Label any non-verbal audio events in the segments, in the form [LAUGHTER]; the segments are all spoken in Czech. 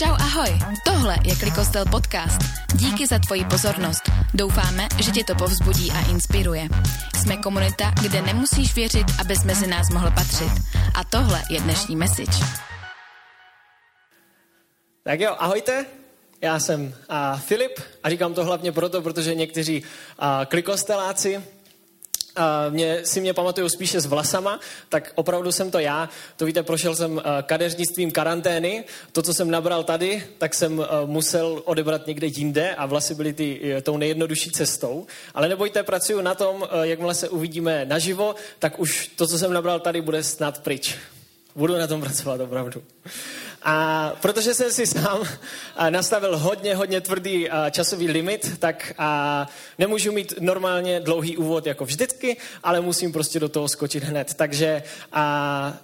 Čau ahoj, tohle je Klikostel podcast. Díky za tvoji pozornost. Doufáme, že tě to povzbudí a inspiruje. Jsme komunita, kde nemusíš věřit, abys mezi nás mohl patřit. A tohle je dnešní message. Tak jo, ahojte, já jsem uh, Filip a říkám to hlavně proto, protože někteří uh, klikosteláci mě, si mě pamatuju spíše s vlasama, tak opravdu jsem to já. To víte, prošel jsem uh, kadeřnictvím karantény. To, co jsem nabral tady, tak jsem uh, musel odebrat někde jinde a vlasy byly ty, uh, tou nejjednodušší cestou. Ale nebojte, pracuju na tom, jakmile se uvidíme naživo, tak už to, co jsem nabral tady, bude snad pryč. Budu na tom pracovat opravdu. A protože jsem si sám nastavil hodně, hodně tvrdý časový limit, tak nemůžu mít normálně dlouhý úvod jako vždycky, ale musím prostě do toho skočit hned. Takže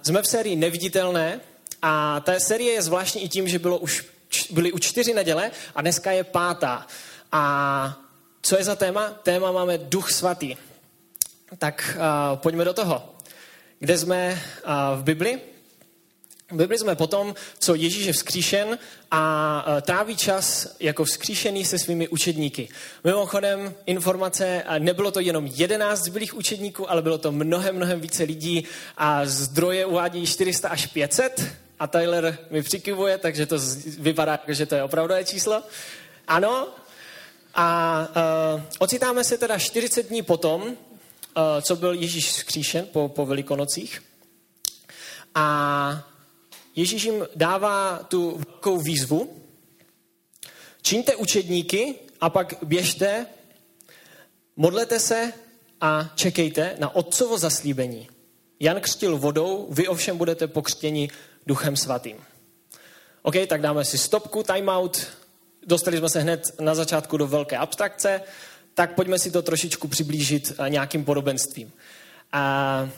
jsme v sérii Neviditelné a ta série je zvláštní i tím, že bylo už, byly už čtyři neděle a dneska je pátá. A co je za téma? Téma máme Duch Svatý. Tak pojďme do toho. Kde jsme v Bibli? Bibli jsme potom, co Ježíš je vzkříšen a e, tráví čas jako vzkříšený se svými učedníky. Mimochodem, informace, nebylo to jenom 11 zbylých učedníků, ale bylo to mnohem, mnohem více lidí a zdroje uvádí 400 až 500 a Tyler mi přikivuje, takže to vypadá, že to je opravdové číslo. Ano. A uh, ocitáme se teda 40 dní potom, uh, co byl Ježíš vzkříšen po, po velikonocích. A Ježíš jim dává tu velkou výzvu. Čiňte učedníky a pak běžte, modlete se a čekejte na otcovo zaslíbení. Jan křtil vodou, vy ovšem budete pokřtěni duchem svatým. OK, tak dáme si stopku, timeout. Dostali jsme se hned na začátku do velké abstrakce, tak pojďme si to trošičku přiblížit nějakým podobenstvím. A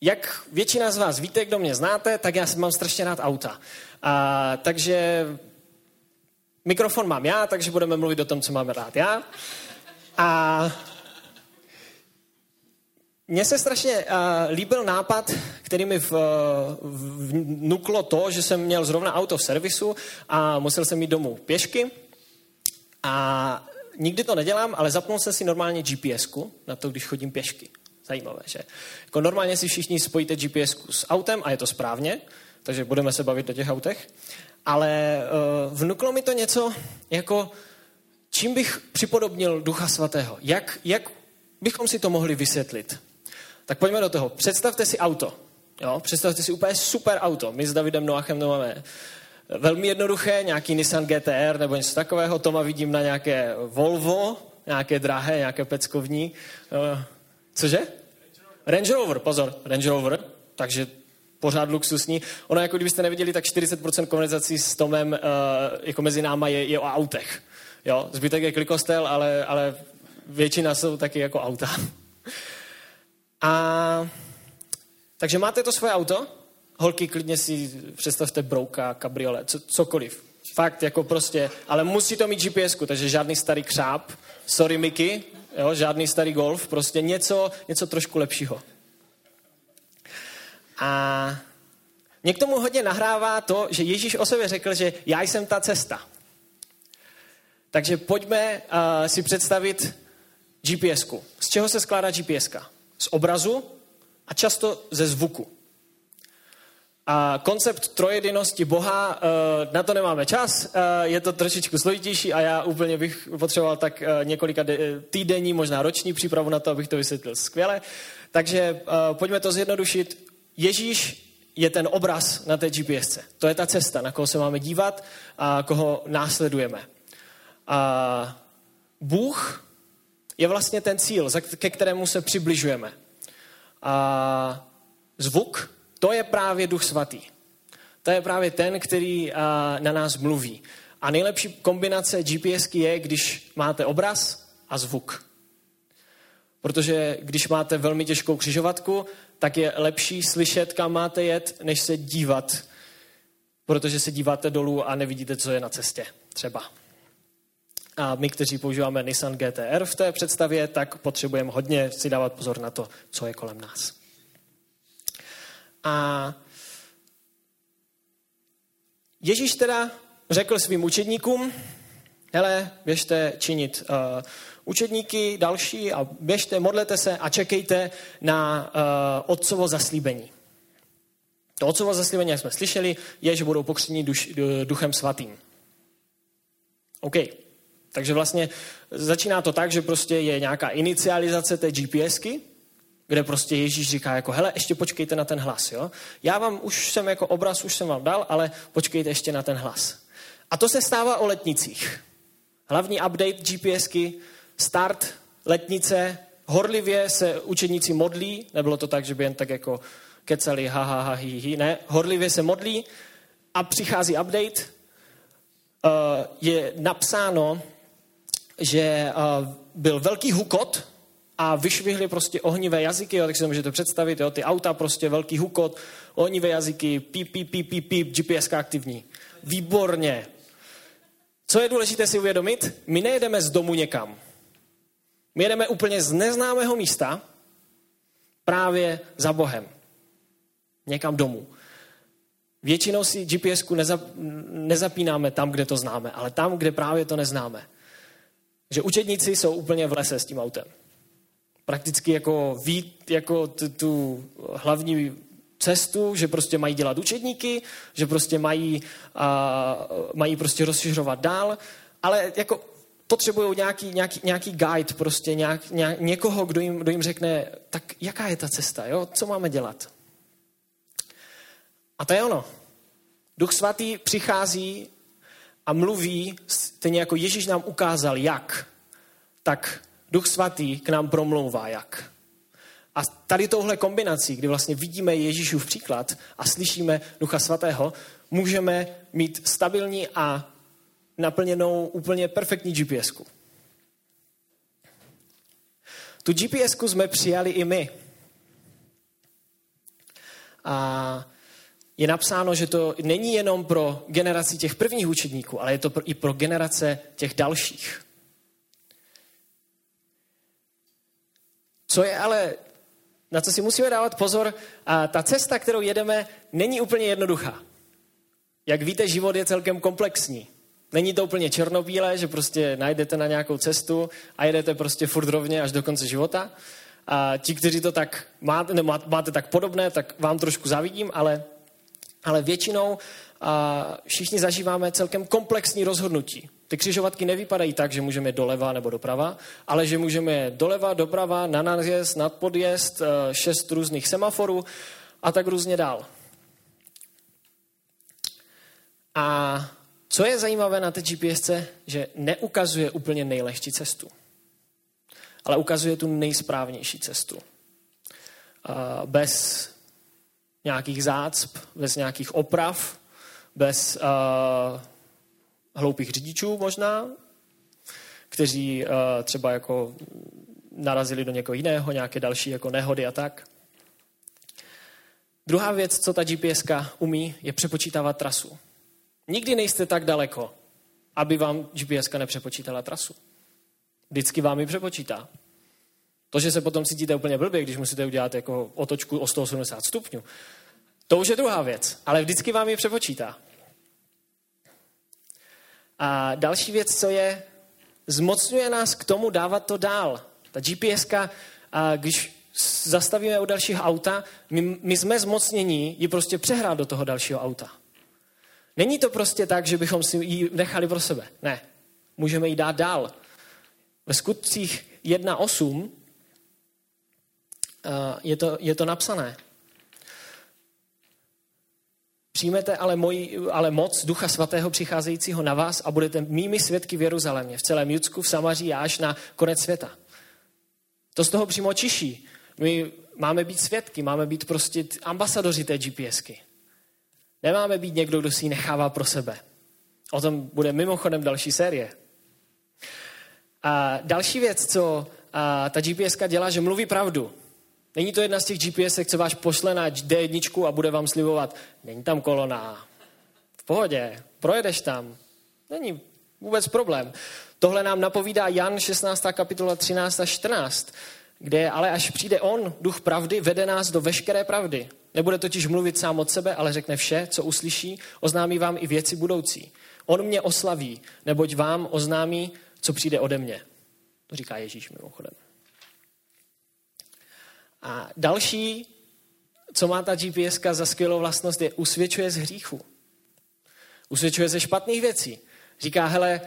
jak většina z vás víte, kdo mě znáte, tak já mám strašně rád auta. A, takže mikrofon mám já, takže budeme mluvit o tom, co máme rád já. A mně se strašně uh, líbil nápad, který mi v, vnuklo to, že jsem měl zrovna auto v servisu a musel jsem jít domů pěšky. A nikdy to nedělám, ale zapnul jsem si normálně GPSku na to, když chodím pěšky. Zajímavé, že? Jako normálně si všichni spojíte GPS s autem a je to správně, takže budeme se bavit o těch autech. Ale uh, vnuklo mi to něco jako, čím bych připodobnil Ducha Svatého? Jak, jak bychom si to mohli vysvětlit? Tak pojďme do toho. Představte si auto. Jo? Představte si úplně super auto. My s Davidem Noachem to máme velmi jednoduché, nějaký Nissan GTR nebo něco takového. Toma vidím na nějaké Volvo, nějaké drahé, nějaké peckovní. Uh, cože? Range Rover, pozor, Range Rover, takže pořád luxusní. Ono, jako kdybyste neviděli, tak 40% konverzací s Tomem uh, jako mezi náma je, je o autech. Jo? Zbytek je klikostel, ale, ale většina jsou taky jako auta. [LAUGHS] A takže máte to svoje auto, holky klidně si představte brouka, kabriolet, co, cokoliv. Fakt, jako prostě, ale musí to mít GPS, takže žádný starý křáp. Sorry, Mickey, jo, žádný starý golf, prostě něco, něco trošku lepšího. A mě k tomu hodně nahrává to, že Ježíš o sobě řekl, že já jsem ta cesta. Takže pojďme uh, si představit GPSku. Z čeho se skládá GPSka? Z obrazu a často ze zvuku. A koncept trojedinosti Boha, eh, na to nemáme čas, eh, je to trošičku složitější a já úplně bych potřeboval tak eh, několika týdenní, možná roční přípravu na to, abych to vysvětlil skvěle. Takže pojďme to zjednodušit. Ježíš je ten obraz na té GPSce. To je ta cesta, na koho se máme dívat a koho následujeme. A Bůh je vlastně ten cíl, ke kterému se přibližujeme. A zvuk to je právě Duch Svatý. To je právě ten, který na nás mluví. A nejlepší kombinace GPSky je, když máte obraz a zvuk. Protože když máte velmi těžkou křižovatku, tak je lepší slyšet, kam máte jet, než se dívat. Protože se díváte dolů a nevidíte, co je na cestě. Třeba. A my, kteří používáme Nissan GTR v té představě, tak potřebujeme hodně si dávat pozor na to, co je kolem nás. A Ježíš teda řekl svým učedníkům, hele, běžte činit uh, učedníky další a běžte, modlete se a čekejte na uh, otcovo zaslíbení. To otcovo zaslíbení, jak jsme slyšeli, je, že budou pokřtěni duš, duchem svatým. OK. Takže vlastně začíná to tak, že prostě je nějaká inicializace té GPSky, kde prostě Ježíš říká jako, hele, ještě počkejte na ten hlas, jo. Já vám už jsem jako obraz, už jsem vám dal, ale počkejte ještě na ten hlas. A to se stává o letnicích. Hlavní update GPSky, start letnice, horlivě se učeníci modlí, nebylo to tak, že by jen tak jako kecali ha, ha, ha, hi, hi, ne, horlivě se modlí a přichází update, uh, je napsáno, že uh, byl velký hukot a vyšvihli prostě ohnivé jazyky, jo, tak si to můžete představit, jo, ty auta prostě velký hukot, ohnivé jazyky, píp, píp, píp, píp, píp, GPS aktivní. Výborně. Co je důležité si uvědomit? My nejedeme z domu někam. My jedeme úplně z neznámého místa právě za Bohem. Někam domů. Většinou si GPS-ku nezapínáme tam, kde to známe, ale tam, kde právě to neznáme. Že učedníci jsou úplně v lese s tím autem. Prakticky jako ví jako tu, tu hlavní cestu, že prostě mají dělat učedníky, že prostě mají, a, mají prostě rozšiřovat dál, ale jako potřebují nějaký, nějaký, nějaký guide, prostě nějak, nějak, někoho, kdo jim, kdo jim řekne, tak jaká je ta cesta, jo? co máme dělat. A to je ono. Duch svatý přichází a mluví, stejně jako Ježíš nám ukázal, jak, tak Duch svatý k nám promlouvá, jak. A tady touhle kombinací, kdy vlastně vidíme Ježíšův příklad a slyšíme Ducha Svatého, můžeme mít stabilní a naplněnou úplně perfektní gps -ku. Tu gps jsme přijali i my. A je napsáno, že to není jenom pro generaci těch prvních učedníků, ale je to i pro generace těch dalších. Co je ale, na co si musíme dávat pozor, a ta cesta, kterou jedeme, není úplně jednoduchá. Jak víte, život je celkem komplexní. Není to úplně černobílé, že prostě najdete na nějakou cestu a jedete prostě furt rovně až do konce života. A ti, kteří to tak máte, nebo máte tak podobné, tak vám trošku zavidím, ale, ale většinou a všichni zažíváme celkem komplexní rozhodnutí. Ty křižovatky nevypadají tak, že můžeme doleva nebo doprava, ale že můžeme doleva, doprava, na nadjezd, nad podjezd, eh, šest různých semaforů a tak různě dál. A co je zajímavé na té GPS, že neukazuje úplně nejlehčí cestu, ale ukazuje tu nejsprávnější cestu. Bez nějakých zácp, bez nějakých oprav, bez uh, hloupých řidičů možná, kteří uh, třeba jako narazili do někoho jiného, nějaké další jako nehody a tak. Druhá věc, co ta GPS umí, je přepočítávat trasu. Nikdy nejste tak daleko, aby vám GPS nepřepočítala trasu. Vždycky vám ji přepočítá. To, že se potom cítíte úplně blbě, když musíte udělat jako otočku o 180 stupňů, to už je druhá věc, ale vždycky vám ji přepočítá. A další věc, co je, zmocňuje nás k tomu dávat to dál. Ta GPS, když zastavíme u dalšího auta, my, my jsme zmocnění ji prostě přehrát do toho dalšího auta. Není to prostě tak, že bychom si ji nechali pro sebe. Ne. Můžeme ji dát dál. Ve skutcích 1.8 je to, je to napsané. Přijmete ale, moj, ale moc Ducha Svatého přicházejícího na vás a budete mými svědky v Jeruzalémě, v celém Judsku, v Samaří a až na konec světa. To z toho přímo čiší. My máme být svědky, máme být prostě ambasadoři té GPSky. Nemáme být někdo, kdo si ji nechává pro sebe. O tom bude mimochodem další série. A další věc, co a ta GPS dělá, že mluví pravdu. Není to jedna z těch GPS, co váš pošle na D1 a bude vám slibovat, není tam kolona. V pohodě, projedeš tam. Není vůbec problém. Tohle nám napovídá Jan 16. kapitola 13 a 14, kde ale až přijde on, duch pravdy, vede nás do veškeré pravdy. Nebude totiž mluvit sám od sebe, ale řekne vše, co uslyší, oznámí vám i věci budoucí. On mě oslaví, neboť vám oznámí, co přijde ode mě. To říká Ježíš mimochodem. A další, co má ta GPS za skvělou vlastnost, je usvědčuje z hříchu. Usvědčuje ze špatných věcí. Říká, hele,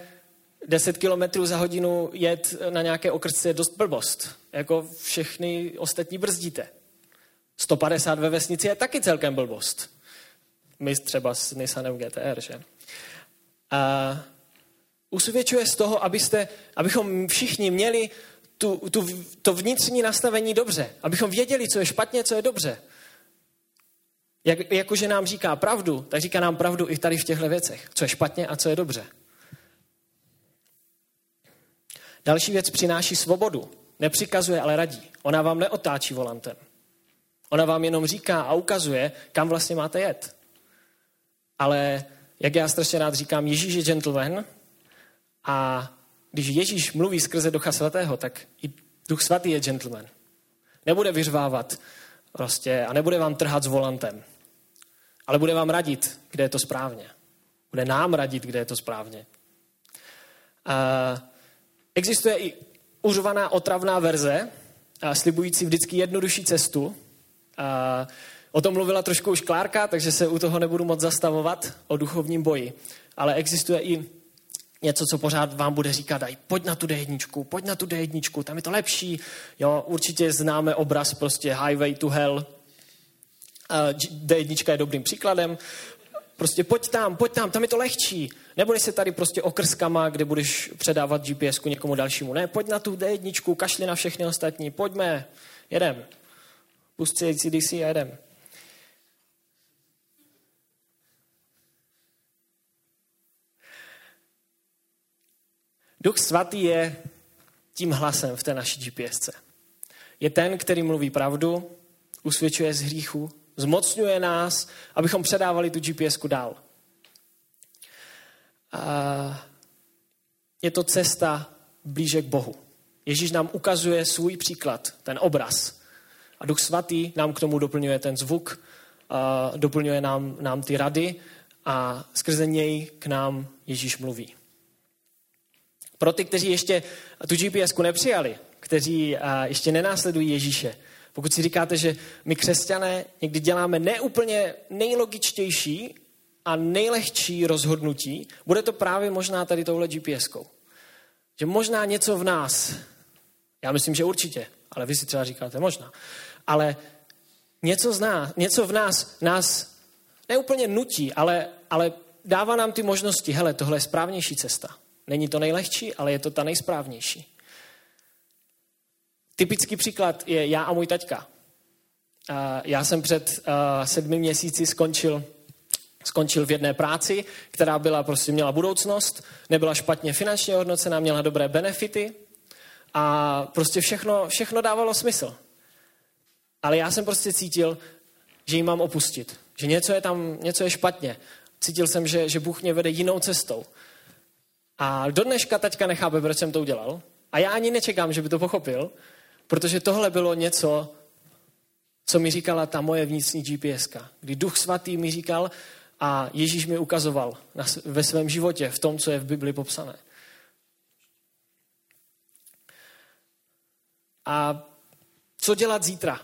10 kilometrů za hodinu jet na nějaké okrsce je dost blbost. Jako všechny ostatní brzdíte. 150 ve vesnici je taky celkem blbost. My třeba s Nissanem GTR, že? A usvědčuje z toho, abyste, abychom všichni měli tu, tu, to vnitřní nastavení dobře. Abychom věděli, co je špatně, co je dobře. Jak, jakože nám říká pravdu, tak říká nám pravdu i tady v těchto věcech. Co je špatně a co je dobře. Další věc přináší svobodu. Nepřikazuje, ale radí. Ona vám neotáčí volantem. Ona vám jenom říká a ukazuje, kam vlastně máte jet. Ale jak já strašně rád říkám, Ježíš je gentleman a když Ježíš mluví skrze Ducha Svatého, tak i Duch Svatý je gentleman. Nebude vyřvávat prostě a nebude vám trhat s volantem, ale bude vám radit, kde je to správně. Bude nám radit, kde je to správně. A existuje i užovaná otravná verze, a slibující vždycky jednodušší cestu. A o tom mluvila trošku už Klárka, takže se u toho nebudu moc zastavovat o duchovním boji. Ale existuje i něco, co pořád vám bude říkat, daj, pojď na tu D1, pojď na tu D1, tam je to lepší. Jo, určitě známe obraz prostě Highway to Hell. D1 je dobrým příkladem. Prostě pojď tam, pojď tam, tam je to lehčí. Nebudeš se tady prostě okrskama, kde budeš předávat gps někomu dalšímu. Ne, pojď na tu D1, kašli na všechny ostatní, pojďme, jedem. Pust si a jedem. Duch svatý je tím hlasem v té naší GPSce. Je ten, který mluví pravdu, usvědčuje z hříchu, zmocňuje nás, abychom předávali tu GPSku dál. A je to cesta blíže k Bohu. Ježíš nám ukazuje svůj příklad, ten obraz. A Duch Svatý nám k tomu doplňuje ten zvuk, doplňuje nám, nám ty rady a skrze něj k nám Ježíš mluví. Pro ty, kteří ještě tu gps nepřijali, kteří ještě nenásledují Ježíše, pokud si říkáte, že my křesťané někdy děláme neúplně nejlogičtější a nejlehčí rozhodnutí, bude to právě možná tady touhle GPS-kou. Že možná něco v nás, já myslím, že určitě, ale vy si třeba říkáte možná, ale něco, z nás, něco v nás nás neúplně nutí, ale, ale dává nám ty možnosti, hele, tohle je správnější cesta. Není to nejlehčí, ale je to ta nejsprávnější. Typický příklad je já a můj taťka. Já jsem před sedmi měsíci skončil, skončil v jedné práci, která byla prostě měla budoucnost, nebyla špatně finančně hodnocená, měla dobré benefity a prostě všechno, všechno dávalo smysl. Ale já jsem prostě cítil, že ji mám opustit, že něco je tam, něco je špatně. Cítil jsem, že, že Bůh mě vede jinou cestou. A do dneška taťka nechápe, proč jsem to udělal. A já ani nečekám, že by to pochopil, protože tohle bylo něco, co mi říkala ta moje vnitřní gps Kdy Duch Svatý mi říkal a Ježíš mi ukazoval na, ve svém životě, v tom, co je v Bibli popsané. A co dělat zítra?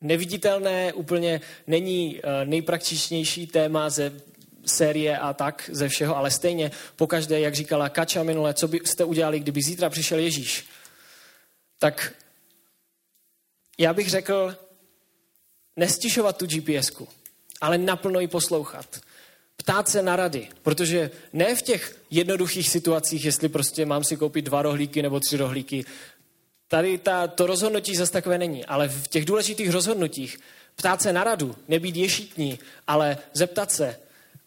Neviditelné úplně není eh, nejpraktičnější téma ze série a tak ze všeho, ale stejně pokaždé, jak říkala Kača minule, co byste udělali, kdyby zítra přišel Ježíš, tak já bych řekl, nestišovat tu GPSku, ale naplno ji poslouchat. Ptát se na rady, protože ne v těch jednoduchých situacích, jestli prostě mám si koupit dva rohlíky nebo tři rohlíky, tady ta, to rozhodnutí zase takové není, ale v těch důležitých rozhodnutích ptát se na radu, nebýt ješitní, ale zeptat se,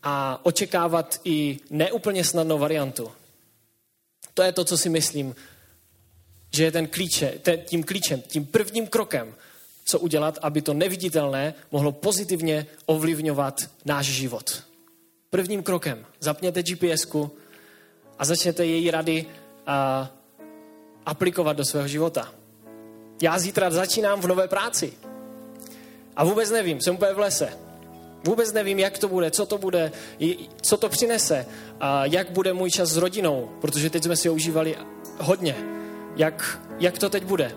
a očekávat i neúplně snadnou variantu. To je to, co si myslím, že je ten klíče, ten, tím klíčem, tím prvním krokem, co udělat, aby to neviditelné mohlo pozitivně ovlivňovat náš život. Prvním krokem zapněte GPSku a začněte její rady a aplikovat do svého života. Já zítra začínám v nové práci. A vůbec nevím, jsem úplně v lese. Vůbec nevím, jak to bude, co to bude, co to přinese a jak bude můj čas s rodinou, protože teď jsme si ho užívali hodně. Jak, jak to teď bude.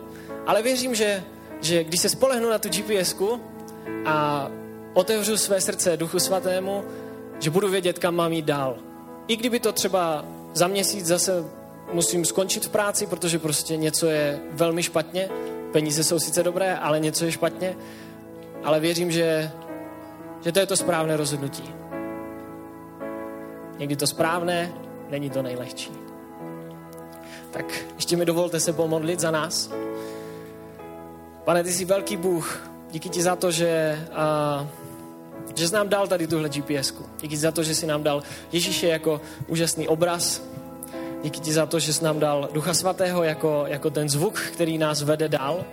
Ale věřím, že, že když se spolehnu na tu gps a otevřu své srdce Duchu Svatému, že budu vědět, kam mám jít dál. I kdyby to třeba za měsíc zase musím skončit v práci, protože prostě něco je velmi špatně, peníze jsou sice dobré, ale něco je špatně, ale věřím, že, že to je to správné rozhodnutí. Někdy to správné, není to nejlehčí. Tak ještě mi dovolte se pomodlit za nás. Pane, ty jsi velký Bůh. Díky ti za to, že, a, že jsi nám dal tady tuhle gps -ku. Díky ti za to, že jsi nám dal Ježíše jako úžasný obraz. Díky ti za to, že jsi nám dal Ducha Svatého jako, jako ten zvuk, který nás vede dál.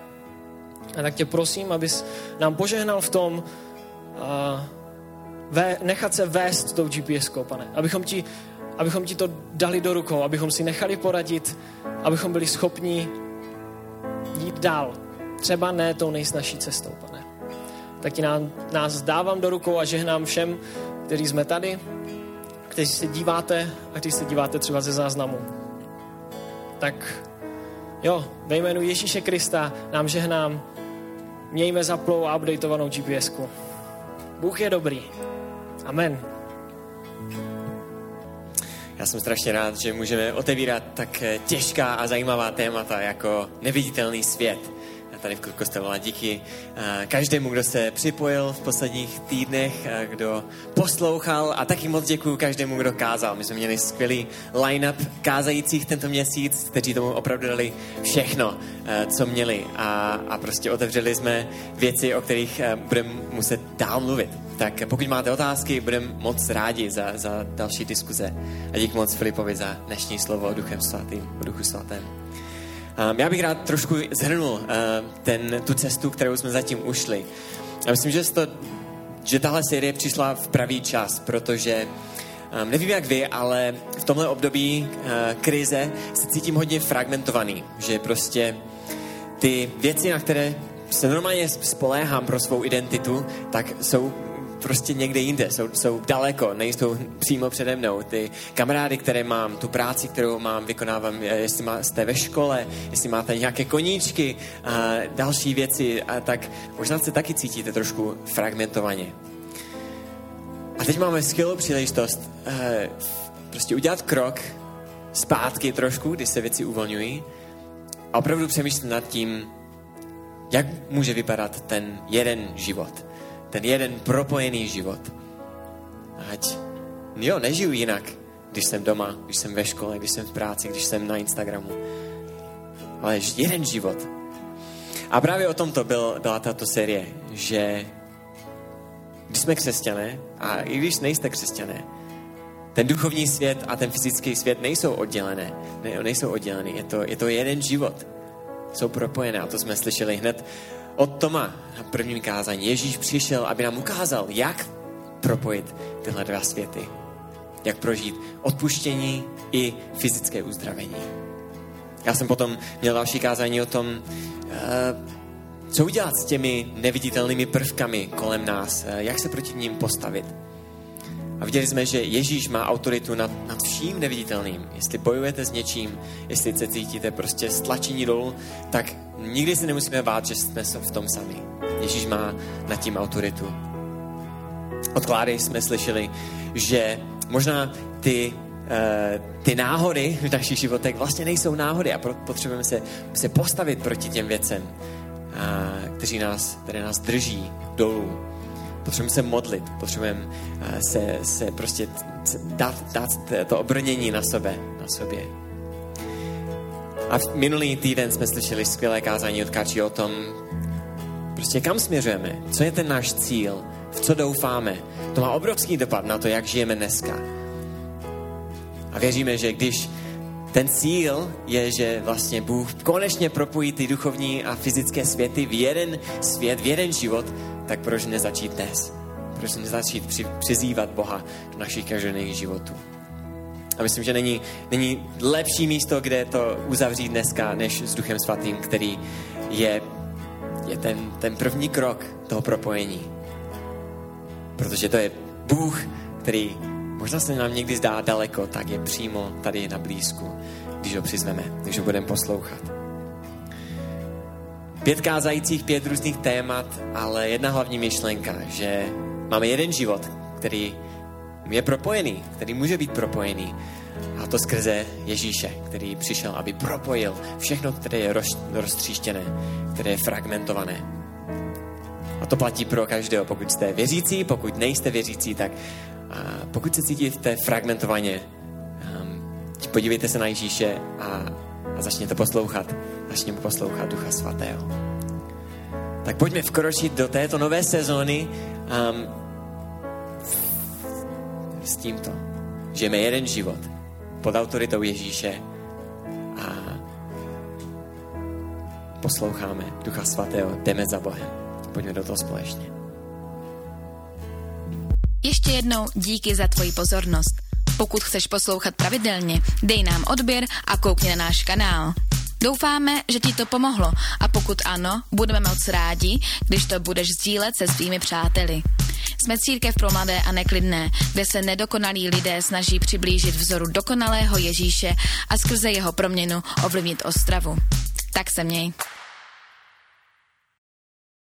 A tak tě prosím, abys nám požehnal v tom, ve, nechat se vést tou gps pane. Abychom ti, abychom ti to dali do rukou, abychom si nechali poradit, abychom byli schopni jít dál. Třeba ne tou nejsnažší cestou, pane. Tak ti nám, nás dávám do rukou a žehnám všem, kteří jsme tady, kteří se díváte a kteří se díváte třeba ze záznamu. Tak jo, ve jménu Ježíše Krista nám žehnám, mějme zaplou a updateovanou gps -ku. Bůh je dobrý. Amen. Já jsem strašně rád, že můžeme otevírat tak těžká a zajímavá témata jako neviditelný svět tady v kostelu. A díky každému, kdo se připojil v posledních týdnech, kdo poslouchal a taky moc děkuji každému, kdo kázal. My jsme měli skvělý line-up kázajících tento měsíc, kteří tomu opravdu dali všechno, co měli a, a prostě otevřeli jsme věci, o kterých budeme muset dál mluvit. Tak pokud máte otázky, budeme moc rádi za, za další diskuze. A díky moc Filipovi za dnešní slovo o Duchem Svatým, o Duchu Svatém. Um, já bych rád trošku zhrnul uh, ten, tu cestu, kterou jsme zatím ušli. Já myslím, že, to, že tahle série přišla v pravý čas, protože um, nevím jak vy, ale v tomhle období uh, krize se cítím hodně fragmentovaný, že prostě ty věci, na které se normálně spoléhám pro svou identitu, tak jsou prostě někde jinde, jsou, jsou daleko, nejsou přímo přede mnou. Ty kamarády, které mám, tu práci, kterou mám, vykonávám, eh, jestli má, jste ve škole, jestli máte nějaké koníčky a další věci, a tak možná se taky cítíte trošku fragmentovaně. A teď máme skvělou příležitost uh, prostě udělat krok zpátky trošku, když se věci uvolňují a opravdu přemýšlet nad tím, jak může vypadat ten jeden život ten jeden propojený život. Ať, jo, nežiju jinak, když jsem doma, když jsem ve škole, když jsem v práci, když jsem na Instagramu. Ale jeden život. A právě o tom to byl, byla tato série, že když jsme křesťané, a i když nejste křesťané, ten duchovní svět a ten fyzický svět nejsou oddělené. Ne, nejsou oddělený. Je to, je to jeden život. Jsou propojené a to jsme slyšeli hned od Toma na prvním kázání. Ježíš přišel, aby nám ukázal, jak propojit tyhle dva světy. Jak prožít odpuštění i fyzické uzdravení. Já jsem potom měl další kázání o tom, eh, co udělat s těmi neviditelnými prvkami kolem nás, eh, jak se proti ním postavit. A viděli jsme, že Ježíš má autoritu nad, nad vším neviditelným. Jestli bojujete s něčím, jestli se cítíte prostě stlačení dolů, tak nikdy si nemusíme bát, že jsme v tom sami. Ježíš má nad tím autoritu. Od Kláry jsme slyšeli, že možná ty, uh, ty náhody v našich životech vlastně nejsou náhody a potřebujeme se, se postavit proti těm věcem, uh, kteří nás, které nás drží dolů. Potřebujeme se modlit, potřebujeme uh, se, se prostě dát, dát to obrnění na sebe, na sobě. A minulý týden jsme slyšeli skvělé kázání od Kači o tom, prostě kam směřujeme, co je ten náš cíl, v co doufáme. To má obrovský dopad na to, jak žijeme dneska. A věříme, že když ten cíl je, že vlastně Bůh konečně propojí ty duchovní a fyzické světy v jeden svět, v jeden život, tak proč nezačít dnes? Proč nezačít při, přizývat Boha do našich každodenních životů? A myslím, že není, není lepší místo, kde to uzavřít dneska, než s Duchem Svatým, který je je ten, ten první krok toho propojení. Protože to je Bůh, který možná se nám někdy zdá daleko, tak je přímo tady na blízku, když ho přizveme, když ho budeme poslouchat. Pět kázajících, pět různých témat, ale jedna hlavní myšlenka, že máme jeden život, který je propojený, který může být propojený. A to skrze Ježíše, který přišel, aby propojil všechno, které je roz, roztříštěné, které je fragmentované. A to platí pro každého. Pokud jste věřící, pokud nejste věřící, tak a pokud se cítíte fragmentovaně, um, podívejte se na Ježíše a, a začněte poslouchat. Začněme poslouchat Ducha Svatého. Tak pojďme vkročit do této nové sezóny um, s tímto. Žijeme jeden život pod autoritou Ježíše a posloucháme Ducha Svatého, jdeme za Bohem. Pojďme do toho společně. Ještě jednou díky za tvoji pozornost. Pokud chceš poslouchat pravidelně, dej nám odběr a koukni na náš kanál. Doufáme, že ti to pomohlo a pokud ano, budeme moc rádi, když to budeš sdílet se svými přáteli. Jsme církev pro mladé a neklidné, kde se nedokonalí lidé snaží přiblížit vzoru dokonalého Ježíše a skrze jeho proměnu ovlivnit Ostravu. Tak se měj.